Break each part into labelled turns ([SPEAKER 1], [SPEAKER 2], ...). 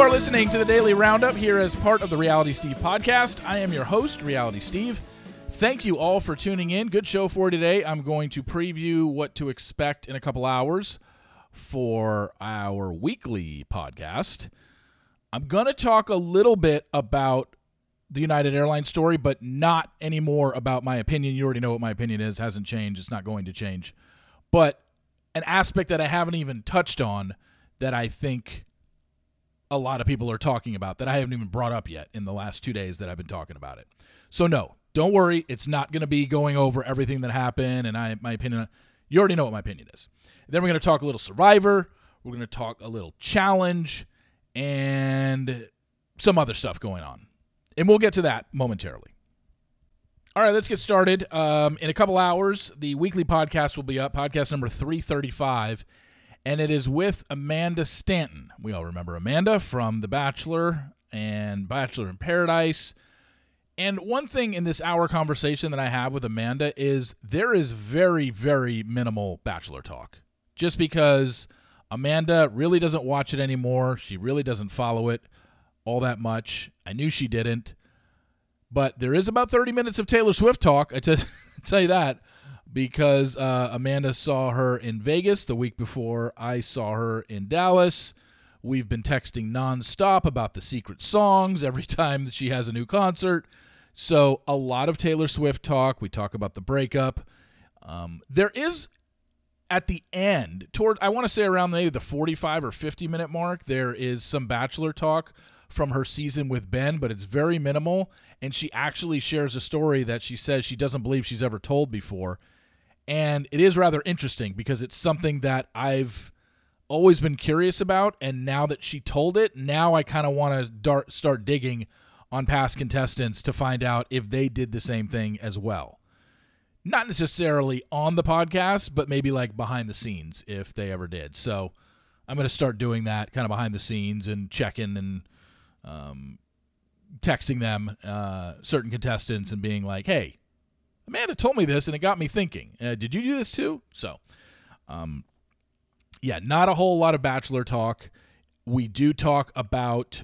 [SPEAKER 1] are listening to the Daily Roundup here as part of the Reality Steve podcast. I am your host, Reality Steve. Thank you all for tuning in. Good show for today. I'm going to preview what to expect in a couple hours for our weekly podcast. I'm going to talk a little bit about the United Airlines story, but not anymore about my opinion. You already know what my opinion is, hasn't changed, it's not going to change. But an aspect that I haven't even touched on that I think a lot of people are talking about that I haven't even brought up yet in the last two days that I've been talking about it. So no, don't worry, it's not going to be going over everything that happened and I my opinion. You already know what my opinion is. Then we're going to talk a little Survivor. We're going to talk a little challenge and some other stuff going on, and we'll get to that momentarily. All right, let's get started. Um, in a couple hours, the weekly podcast will be up, podcast number 335, and it is with Amanda Stanton. We all remember Amanda from The Bachelor and Bachelor in Paradise. And one thing in this hour conversation that I have with Amanda is there is very, very minimal Bachelor talk. Just because Amanda really doesn't watch it anymore. She really doesn't follow it all that much. I knew she didn't. But there is about 30 minutes of Taylor Swift talk. I t- tell you that because uh, Amanda saw her in Vegas the week before I saw her in Dallas. We've been texting nonstop about the secret songs every time that she has a new concert. So, a lot of Taylor Swift talk. We talk about the breakup. Um, there is at the end, toward I want to say around maybe the 45 or 50 minute mark, there is some Bachelor talk from her season with Ben, but it's very minimal. And she actually shares a story that she says she doesn't believe she's ever told before. And it is rather interesting because it's something that I've always been curious about. And now that she told it, now I kind of want to start digging on past contestants to find out if they did the same thing as well. Not necessarily on the podcast, but maybe like behind the scenes if they ever did. So I'm going to start doing that kind of behind the scenes and checking and um, texting them uh, certain contestants and being like, "Hey, Amanda told me this, and it got me thinking. Uh, did you do this too?" So, um, yeah, not a whole lot of Bachelor talk. We do talk about,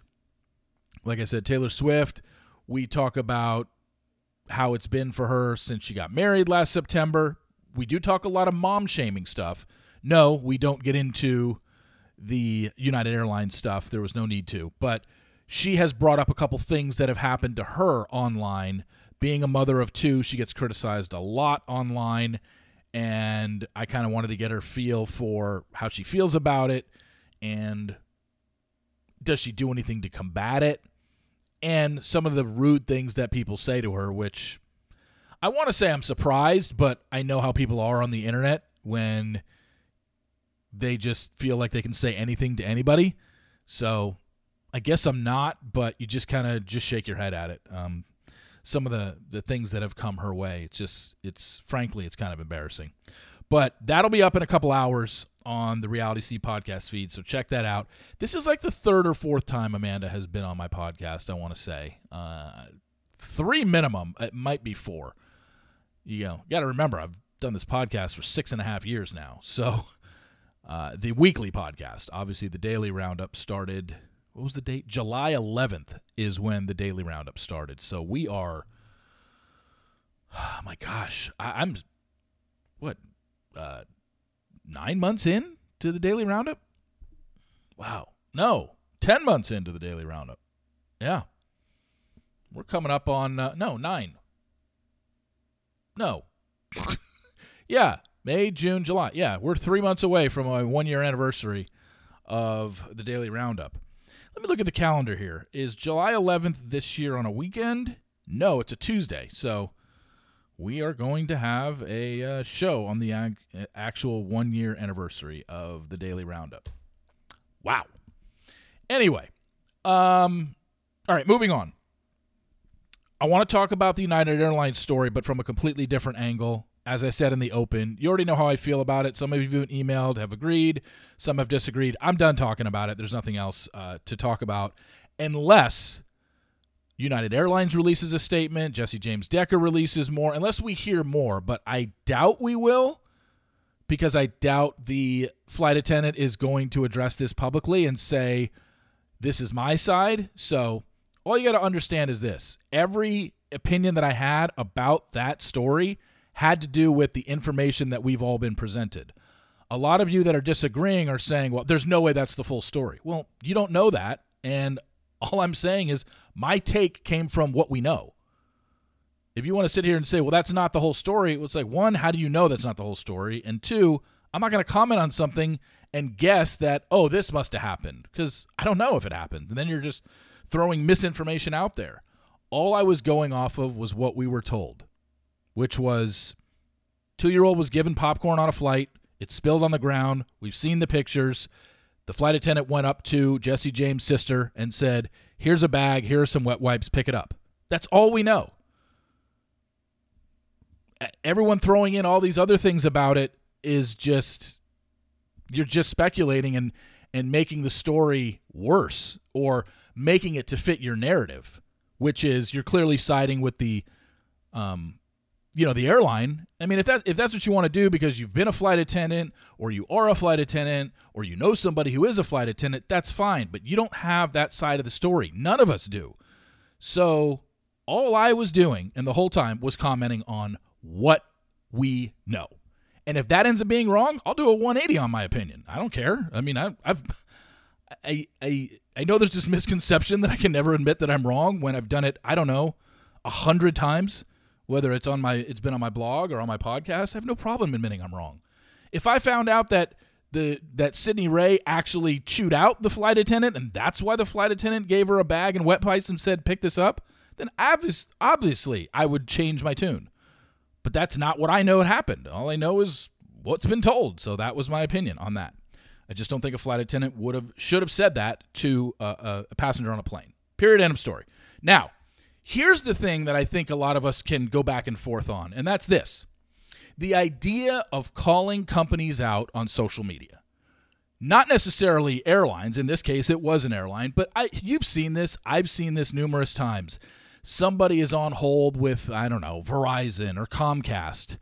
[SPEAKER 1] like I said, Taylor Swift. We talk about how it's been for her since she got married last September. We do talk a lot of mom shaming stuff. No, we don't get into the United Airlines stuff. There was no need to. But she has brought up a couple things that have happened to her online. Being a mother of two, she gets criticized a lot online. And I kind of wanted to get her feel for how she feels about it. And does she do anything to combat it? And some of the rude things that people say to her, which I want to say I'm surprised, but I know how people are on the internet when they just feel like they can say anything to anybody. So I guess I'm not, but you just kind of just shake your head at it. Um, some of the the things that have come her way, it's just it's frankly it's kind of embarrassing. But that'll be up in a couple hours on the Reality Steve podcast feed, so check that out. This is like the third or fourth time Amanda has been on my podcast. I want to say uh, three minimum. It might be four. You know, got to remember I've done this podcast for six and a half years now, so. Uh, the weekly podcast. Obviously, the daily roundup started what was the date? July 11th is when the daily roundup started. So we are, oh my gosh, I, am what, uh, nine months in to the daily roundup? Wow. No, 10 months into the daily roundup. Yeah. We're coming up on, uh, no, nine. No. yeah, May, June, July. Yeah, we're three months away from a one year anniversary of the daily roundup. Let me look at the calendar here. Is July 11th this year on a weekend? No, it's a Tuesday. So we are going to have a uh, show on the ag- actual one year anniversary of the Daily Roundup. Wow. Anyway, um, all right, moving on. I want to talk about the United Airlines story, but from a completely different angle as I said in the open, you already know how I feel about it. Some of you have emailed, have agreed, some have disagreed. I'm done talking about it. There's nothing else uh, to talk about unless United Airlines releases a statement, Jesse James Decker releases more, unless we hear more. But I doubt we will because I doubt the flight attendant is going to address this publicly and say, This is my side. So all you got to understand is this every opinion that I had about that story had to do with the information that we've all been presented. A lot of you that are disagreeing are saying, well, there's no way that's the full story. Well, you don't know that. And all I'm saying is my take came from what we know. If you want to sit here and say, well, that's not the whole story, it's like, one, how do you know that's not the whole story? And two, I'm not going to comment on something and guess that, oh, this must have happened because I don't know if it happened. And then you're just throwing misinformation out there. All I was going off of was what we were told, which was two year old was given popcorn on a flight. It spilled on the ground. We've seen the pictures. The flight attendant went up to Jesse James' sister and said, Here's a bag. Here are some wet wipes. Pick it up. That's all we know. Everyone throwing in all these other things about it is just, you're just speculating and, and making the story worse or making it to fit your narrative, which is you're clearly siding with the um, you know the airline i mean if that if that's what you want to do because you've been a flight attendant or you are a flight attendant or you know somebody who is a flight attendant that's fine but you don't have that side of the story. None of us do. So all i was doing and the whole time was commenting on what we know. And if that ends up being wrong i'll do a 180 on my opinion. I don't care. I mean I, i've I, I I know there's this misconception that I can never admit that I'm wrong when I've done it, I don't know, a hundred times whether it's on my it's been on my blog or on my podcast, I have no problem admitting I'm wrong. If I found out that the that Sydney Ray actually chewed out the flight attendant and that's why the flight attendant gave her a bag and wet pipes and said pick this up, then obvious, obviously I would change my tune. But that's not what I know it happened. All I know is what's been told. So that was my opinion on that. I just don't think a flight attendant would have should have said that to a, a passenger on a plane. Period. End of story. Now, Here's the thing that I think a lot of us can go back and forth on, and that's this the idea of calling companies out on social media. Not necessarily airlines. In this case, it was an airline, but I, you've seen this. I've seen this numerous times. Somebody is on hold with, I don't know, Verizon or Comcast,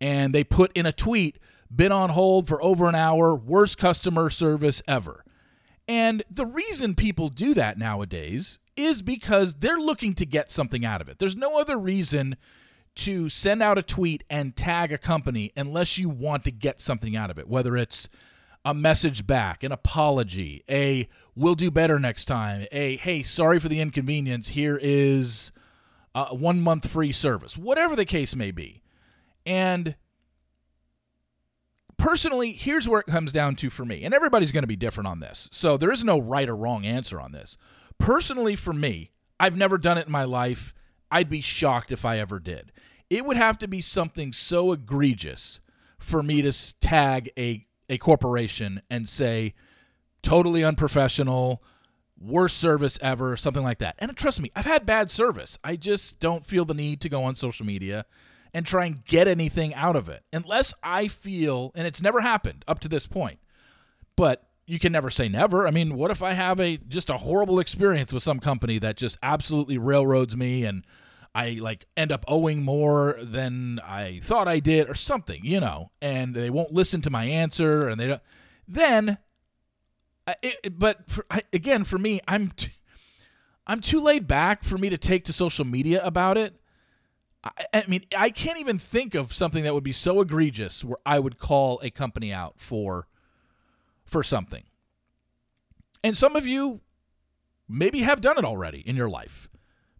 [SPEAKER 1] and they put in a tweet, been on hold for over an hour, worst customer service ever. And the reason people do that nowadays is because they're looking to get something out of it. There's no other reason to send out a tweet and tag a company unless you want to get something out of it, whether it's a message back, an apology, a we'll do better next time, a hey, sorry for the inconvenience, here is a one month free service, whatever the case may be. And personally, here's where it comes down to for me, and everybody's going to be different on this. So there is no right or wrong answer on this. Personally, for me, I've never done it in my life. I'd be shocked if I ever did. It would have to be something so egregious for me to tag a, a corporation and say, totally unprofessional, worst service ever, something like that. And trust me, I've had bad service. I just don't feel the need to go on social media and try and get anything out of it unless I feel, and it's never happened up to this point, but you can never say never. I mean, what if I have a just a horrible experience with some company that just absolutely railroads me and I like end up owing more than I thought I did or something, you know, and they won't listen to my answer and they don't then it, but for, I, again for me I'm t- I'm too laid back for me to take to social media about it. I, I mean, I can't even think of something that would be so egregious where I would call a company out for for something. And some of you maybe have done it already in your life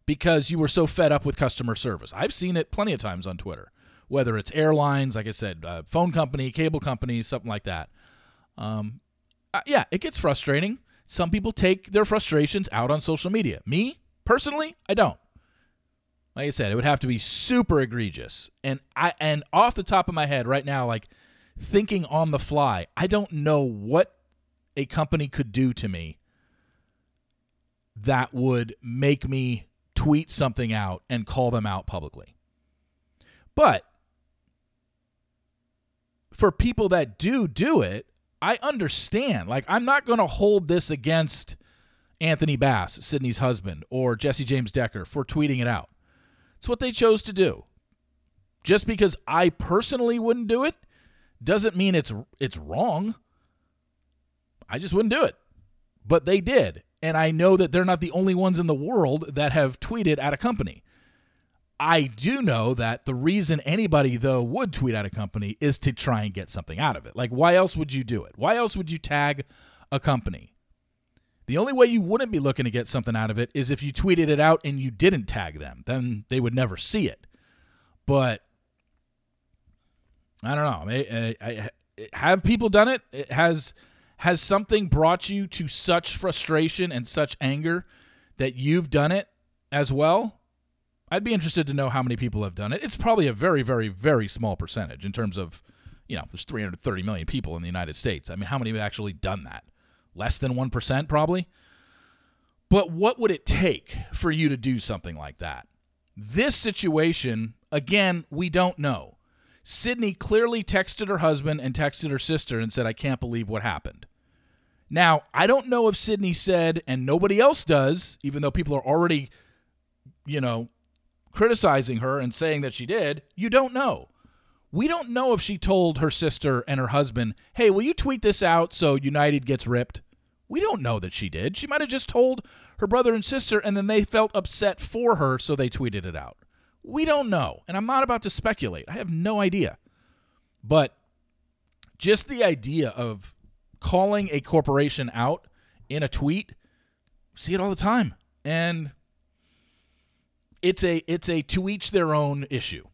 [SPEAKER 1] because you were so fed up with customer service. I've seen it plenty of times on Twitter, whether it's airlines, like I said, uh, phone company, cable company, something like that. Um, uh, yeah, it gets frustrating. Some people take their frustrations out on social media. Me, personally, I don't. Like I said, it would have to be super egregious. And I and off the top of my head right now, like thinking on the fly. I don't know what a company could do to me that would make me tweet something out and call them out publicly. But for people that do do it, I understand. Like, I'm not going to hold this against Anthony Bass, Sydney's husband, or Jesse James Decker for tweeting it out. It's what they chose to do. Just because I personally wouldn't do it doesn't mean it's it's wrong. I just wouldn't do it. But they did. And I know that they're not the only ones in the world that have tweeted at a company. I do know that the reason anybody, though, would tweet at a company is to try and get something out of it. Like, why else would you do it? Why else would you tag a company? The only way you wouldn't be looking to get something out of it is if you tweeted it out and you didn't tag them. Then they would never see it. But I don't know. I, I, I, have people done it? it? Has has something brought you to such frustration and such anger that you've done it as well? I'd be interested to know how many people have done it. It's probably a very, very, very small percentage in terms of, you know, there's 330 million people in the United States. I mean, how many have actually done that? Less than 1%, probably. But what would it take for you to do something like that? This situation, again, we don't know. Sydney clearly texted her husband and texted her sister and said, I can't believe what happened. Now, I don't know if Sydney said, and nobody else does, even though people are already, you know, criticizing her and saying that she did, you don't know. We don't know if she told her sister and her husband, hey, will you tweet this out so United gets ripped? We don't know that she did. She might have just told her brother and sister, and then they felt upset for her, so they tweeted it out. We don't know. And I'm not about to speculate. I have no idea. But just the idea of calling a corporation out in a tweet, see it all the time. And it's a it's a to each their own issue.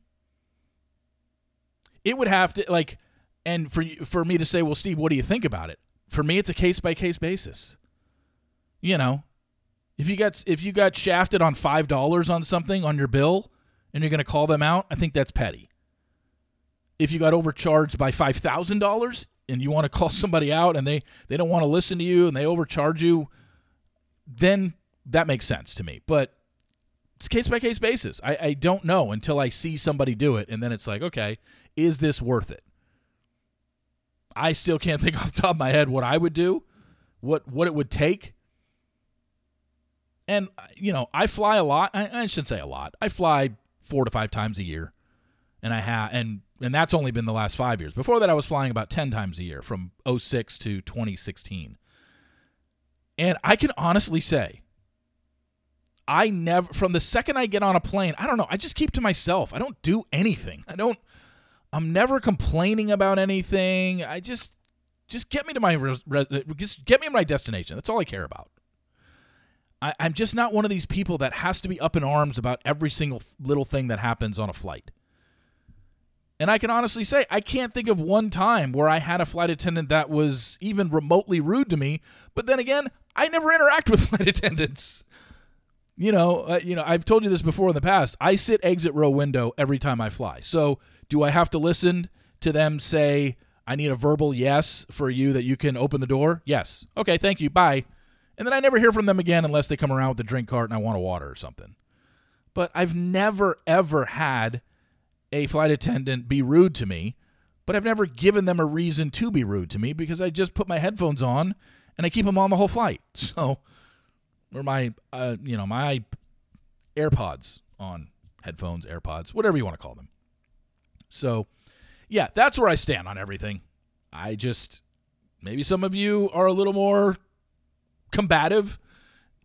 [SPEAKER 1] It would have to like and for for me to say, "Well, Steve, what do you think about it?" For me, it's a case by case basis. You know, if you got if you got shafted on $5 on something on your bill and you're going to call them out, I think that's petty. If you got overcharged by $5,000 and you want to call somebody out and they they don't want to listen to you and they overcharge you, then that makes sense to me. But it's case by case basis. I, I don't know until I see somebody do it, and then it's like, okay, is this worth it? I still can't think off the top of my head what I would do, what what it would take. And uh, you know, I fly a lot. I, I shouldn't say a lot. I fly four to five times a year, and I have and and that's only been the last five years. Before that, I was flying about ten times a year from 06 to 2016. And I can honestly say I never from the second I get on a plane, I don't know, I just keep to myself. I don't do anything. I don't I'm never complaining about anything. I just just get me to my just get me to my destination. That's all I care about. I, I'm just not one of these people that has to be up in arms about every single little thing that happens on a flight. And I can honestly say, I can't think of one time where I had a flight attendant that was even remotely rude to me. But then again, I never interact with flight attendants you know, uh, you know, I've told you this before in the past. I sit exit row window every time I fly. So, do I have to listen to them say, "I need a verbal yes for you that you can open the door"? Yes. Okay, thank you. Bye. And then I never hear from them again unless they come around with a drink cart and I want a water or something. But I've never ever had a flight attendant be rude to me, but I've never given them a reason to be rude to me because I just put my headphones on and I keep them on the whole flight. So, or my uh, you know my AirPods on headphones, AirPods, whatever you want to call them. So, yeah, that's where I stand on everything. I just maybe some of you are a little more combative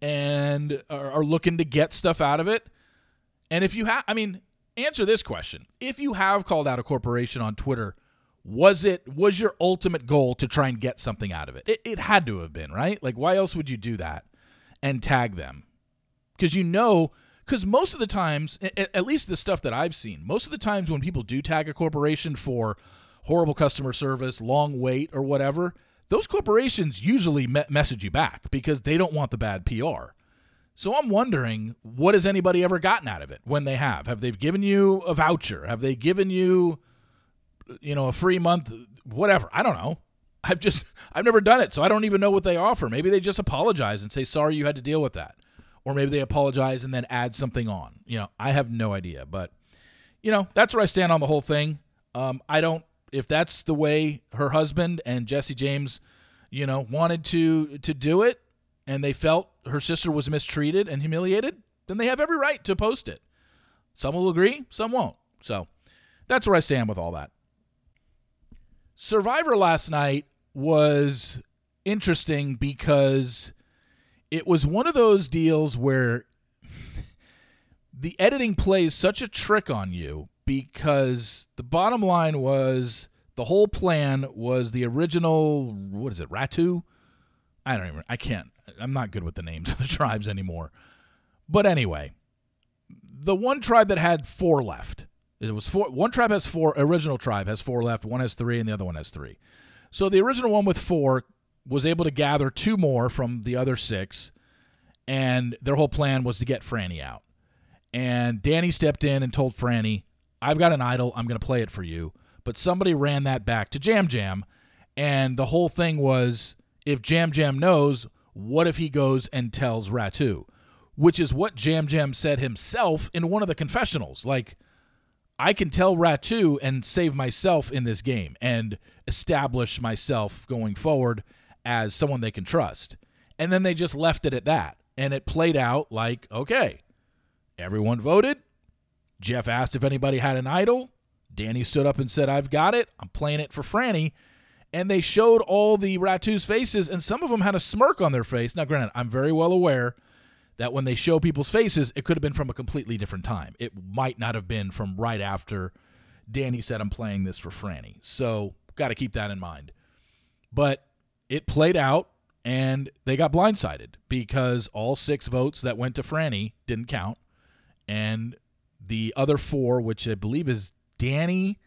[SPEAKER 1] and are, are looking to get stuff out of it. And if you have, I mean, answer this question: If you have called out a corporation on Twitter, was it was your ultimate goal to try and get something out of it? It, it had to have been, right? Like, why else would you do that? and tag them because you know because most of the times at least the stuff that i've seen most of the times when people do tag a corporation for horrible customer service long wait or whatever those corporations usually me- message you back because they don't want the bad pr so i'm wondering what has anybody ever gotten out of it when they have? Have they given you a voucher? Have they given you you know a free month whatever? I don't know. I've just I've never done it, so I don't even know what they offer. Maybe they just apologize and say sorry you had to deal with that. Or maybe they apologize and then add something on. You know, I have no idea, but you know, that's where I stand on the whole thing. Um, I don't if that's the way her husband and Jesse James, you know, wanted to to do it and they felt her sister was mistreated and humiliated, then they have every right to post it. Some will agree, some won't. So, that's where I stand with all that. Survivor last night was interesting because it was one of those deals where the editing plays such a trick on you because the bottom line was the whole plan was the original what is it ratu? I don't even i can't i'm not good with the names of the tribes anymore. But anyway the one tribe that had four left it was four one tribe has four original tribe has four left one has three and the other one has three. So the original one with four was able to gather two more from the other six and their whole plan was to get franny out and danny stepped in and told franny i've got an idol i'm going to play it for you but somebody ran that back to Yam Yam, and the whole thing was if Yam Yam knows, what if he goes and tells Ratu? Which is what Yam Yam said himself in one of the confessionals. Like, I can tell Ratu and save myself in this game and establish myself going forward as someone they can trust. And then they just left it at that. And it played out like, okay, everyone voted. Jeff asked if anybody had an idol. Danny stood up and said, I've got it. I'm playing it for Franny. And they showed all the Ratu's faces, and some of them had a smirk on their face. Now, granted, I'm very well aware that when they show people's faces, it could have been from a completely different time. It might not have been from right after Danny said, I'm playing this for Franny. So, got to keep that in mind. But it played out, and they got blindsided because all six votes that went to Franny didn't count. And the other four, which I believe is Danny,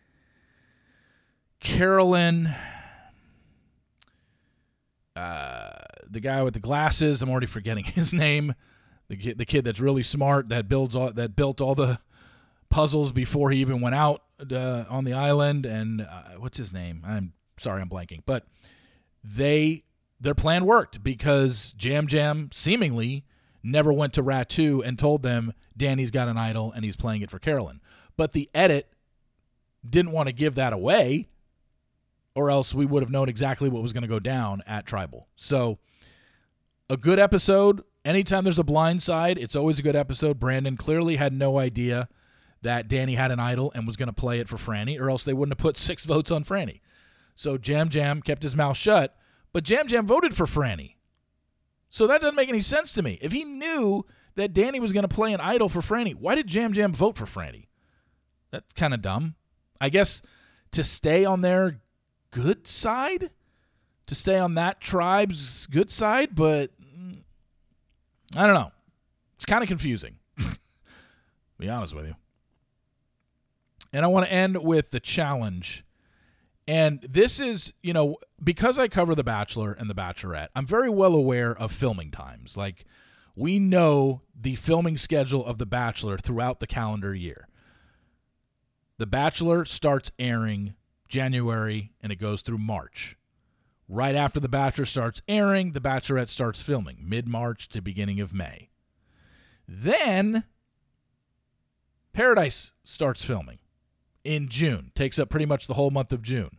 [SPEAKER 1] Carolyn, uh, the guy with the glasses. I'm already forgetting his name. The kid, the kid that's really smart that builds all that built all the puzzles before he even went out uh, on the island. And uh, what's his name? I'm sorry, I'm blanking. But they their plan worked because Yam Yam seemingly never went to Ratu and told them Danny's got an idol and he's playing it for Carolyn. But the edit didn't want to give that away, or else we would have known exactly what was going to go down at Tribal. So, a good episode. Anytime there's a blind side, it's always a good episode. Brandon clearly had no idea that Danny had an idol and was going to play it for Franny, or else they wouldn't have put six votes on Franny. So Yam Yam kept his mouth shut, but Yam Yam voted for Franny. So that doesn't make any sense to me. If he knew that Danny was going to play an idol for Franny, why did Yam Yam vote for Franny? That's kind of dumb. I guess to stay on their good side, to stay on that tribe's good side, but mm, I don't know. It's kind of confusing. be honest with you. And I want to end with the challenge. And this is, you know, because I cover The Bachelor and The Bachelorette, I'm very well aware of filming times. Like, we know the filming schedule of The Bachelor throughout the calendar year. The Bachelor starts airing January and it goes through March. Right after The Bachelor starts airing, The Bachelorette starts filming, mid March to beginning of May. Then Paradise starts filming in June, takes up pretty much the whole month of June.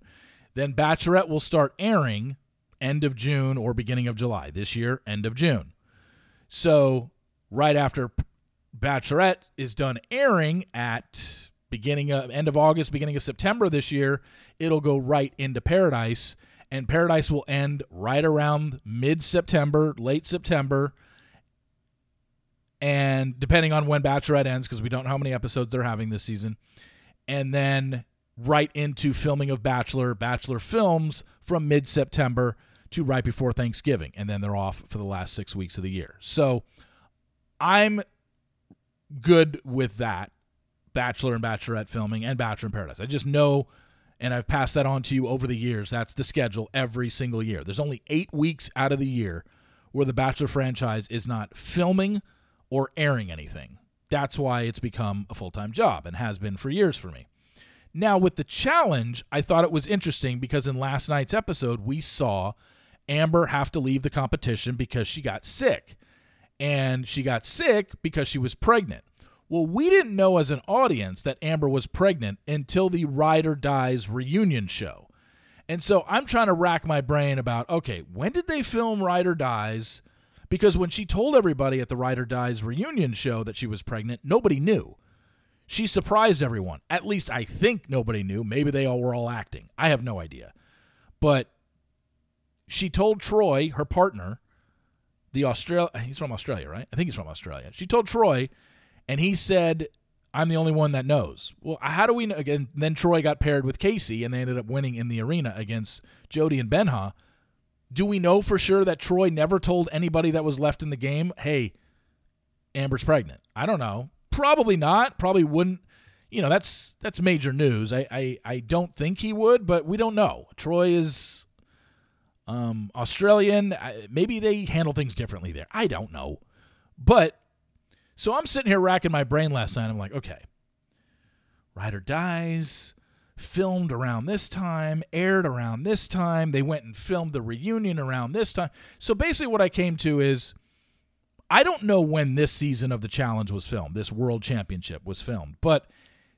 [SPEAKER 1] Then Bachelorette will start airing end of June or beginning of July. This year, end of June. So, right after Bachelorette is done airing at beginning of end of August, beginning of September this year, it'll go right into Paradise, and Paradise will end right around mid September, late September. And depending on when Bachelorette ends, because we don't know how many episodes they're having this season, and then right into filming of Bachelor, Bachelor films from mid September to right before Thanksgiving. And then they're off for the last six weeks of the year. So I'm good with that. Bachelor and Bachelorette filming and Bachelor in Paradise. I just know, and I've passed that on to you over the years. That's the schedule every single year. There's only eight weeks out of the year where the Bachelor franchise is not filming or airing anything. That's why it's become a full time job and has been for years for me. Now, with the challenge, I thought it was interesting because in last night's episode, we saw Amber have to leave the competition because she got sick. And she got sick because she was pregnant. Well, we didn't know as an audience that Amber was pregnant until the Ride or Dies reunion show. And so I'm trying to rack my brain about okay, when did they film Ride or Dies? Because when she told everybody at the Ride or Dies reunion show that she was pregnant, nobody knew. She surprised everyone. At least I think nobody knew. Maybe they all were all acting. I have no idea. But she told Troy, her partner, the Australia. He's from Australia, right? I think he's from Australia. She told Troy, and he said, "I'm the only one that knows." Well, how do we know? Again, then Troy got paired with Casey, and they ended up winning in the arena against Jody and Benha. Do we know for sure that Troy never told anybody that was left in the game, "Hey, Amber's pregnant"? I don't know. Probably not. Probably wouldn't. You know, that's that's major news. I I, I don't think he would, but we don't know. Troy is um, Australian. Maybe they handle things differently there. I don't know. But so I'm sitting here racking my brain last night. I'm like, okay, Ride or Dies filmed around this time, aired around this time. They went and filmed the reunion around this time. So basically, what I came to is I don't know when this season of the challenge was filmed, this world championship was filmed, but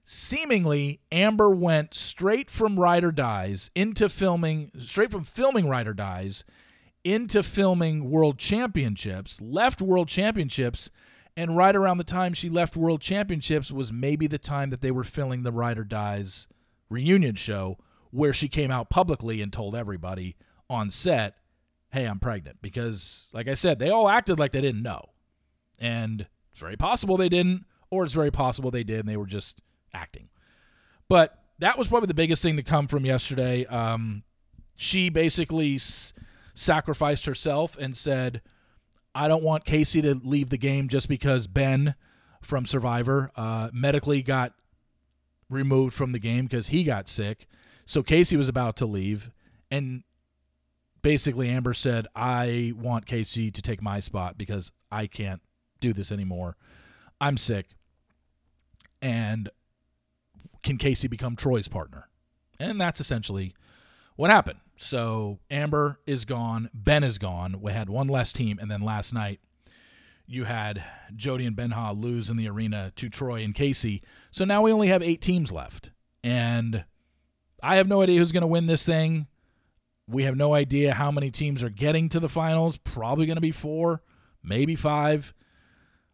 [SPEAKER 1] seemingly Amber went straight from Ride or Dies into filming, straight from filming Ride or Dies into filming World Championships, left World Championships, and right around the time she left World Championships was maybe the time that they were filming the Ride or Dies reunion show where she came out publicly and told everybody on set, hey, I'm pregnant. Because, like I said, they all acted like they didn't know. And it's very possible they didn't, or it's very possible they did and they were just acting. But that was probably the biggest thing to come from yesterday. Um, she basically s- sacrificed herself and said, I don't want Casey to leave the game just because Ben from Survivor uh, medically got removed from the game because he got sick. So Casey was about to leave. And basically, Amber said, I want Casey to take my spot because I can't do this anymore. I'm sick. And can Casey become Troy's partner? And that's essentially what happened. So Amber is gone, Ben is gone. We had one less team, and then last night you had Jody and Benha lose in the arena to Troy and Casey. So now we only have eight teams left. And I have no idea who's going to win this thing. We have no idea how many teams are getting to the finals. Probably going to be four, maybe five.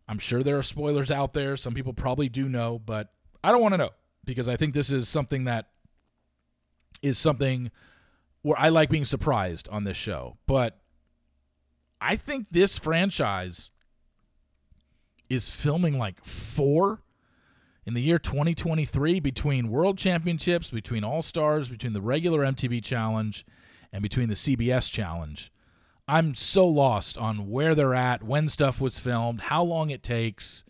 [SPEAKER 1] I'm sure there are spoilers out there. Some people probably do know, but I don't want to know because I think this is something that is something where I like being surprised on this show. But I think this franchise is filming like four in the year 2023 between World Championships, between All Stars, between the regular MTV Challenge, and between the CBS Challenge. I'm so lost on where they're at, when stuff was filmed, how long it takes.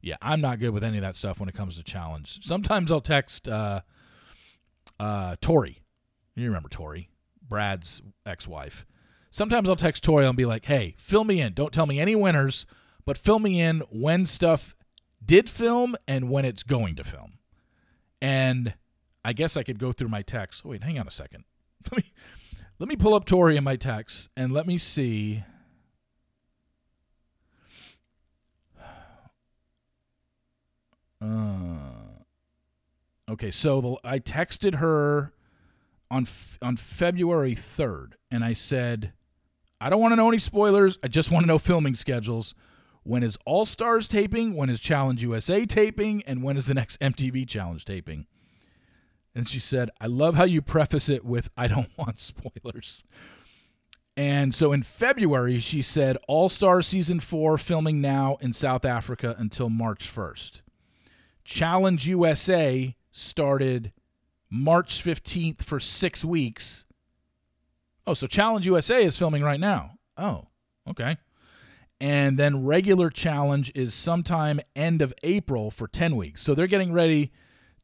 [SPEAKER 1] Yeah, I'm not good with any of that stuff when it comes to challenge. Sometimes I'll text uh, uh, Tori. You remember Tori, Brad's ex-wife. Sometimes I'll text Tori and be like, "Hey, fill me in. Don't tell me any winners, but me in when stuff did film and when it's going to film." And I guess I could go through my text. Oh, wait, hang on a second. Let me let me pull up Tori in my text and let me see. Uh, okay, so the, I texted her on on February third, and I said, "I don't want to know any spoilers. I just want to know filming schedules. When is All Stars taping? When is Challenge USA taping? And when is the next MTV Challenge taping?" And she said, I love how you preface it with, I don't want spoilers. And so in February, she said, All Star Season 4 filming now in South Africa until March 1st. Challenge USA started March 15th for six weeks. Oh, so Challenge USA is filming right now. Oh, okay. And then regular challenge is sometime end of April for 10 weeks. So they're getting ready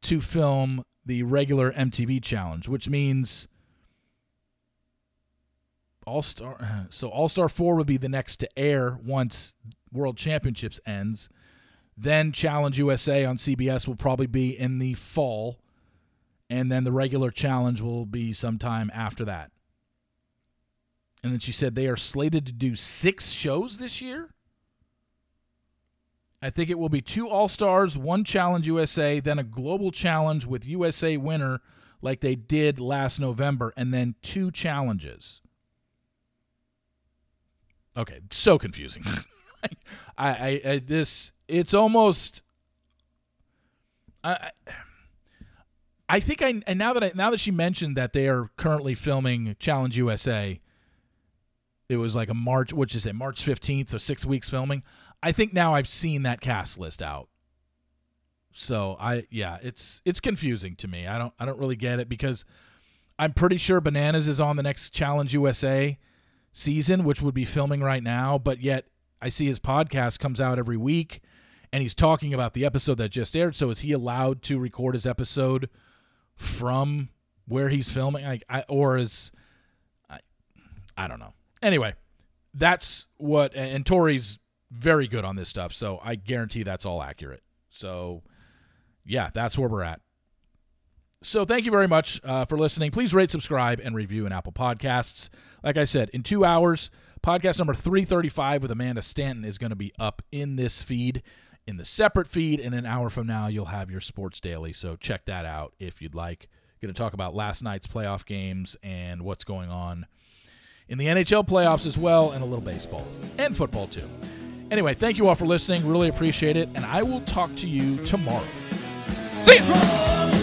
[SPEAKER 1] to film the regular MTV challenge, which means All Star. So All Star Four would be the next to air once World Championships ends. Then Challenge USA on CBS will probably be in the fall, and then the regular challenge will be sometime after that. And then she said they are slated to do six shows this year. I think it will be two All Stars, one Challenge USA, then a global challenge with USA winner like they did last November, and then two challenges. Okay, so confusing. I, I, I, this it's almost. I, I think I and now that I now that she mentioned that they are currently filming Challenge USA, it was like a March, which is it, March 15th or six weeks filming. I think now I've seen that cast list out. So I yeah, it's it's confusing to me. I don't I don't really get it because I'm pretty sure Bananas is on the next Challenge USA season, which would be filming right now, but yet I see his podcast comes out every week and he's talking about the episode that just aired. So is he allowed to record his episode from where he's filming? I, I or is I I don't know. Anyway, that's what and Tori's very good on this stuff, so I guarantee that's all accurate. So yeah, that's where we're at. So thank you very much uh, for listening. Please rate, subscribe, and review in Apple Podcasts. Like I said, in two hours, podcast number 335 with Amanda Stanton is going to be up in this feed, in the separate feed. In an hour from now, you'll have your Sports Daily. So check that out if you'd like. Going to talk about last night's playoff games and what's going on in the NHL playoffs as well, and a little baseball and football too. Anyway, thank you all for listening. Really appreciate it. And I will talk to you tomorrow. See you.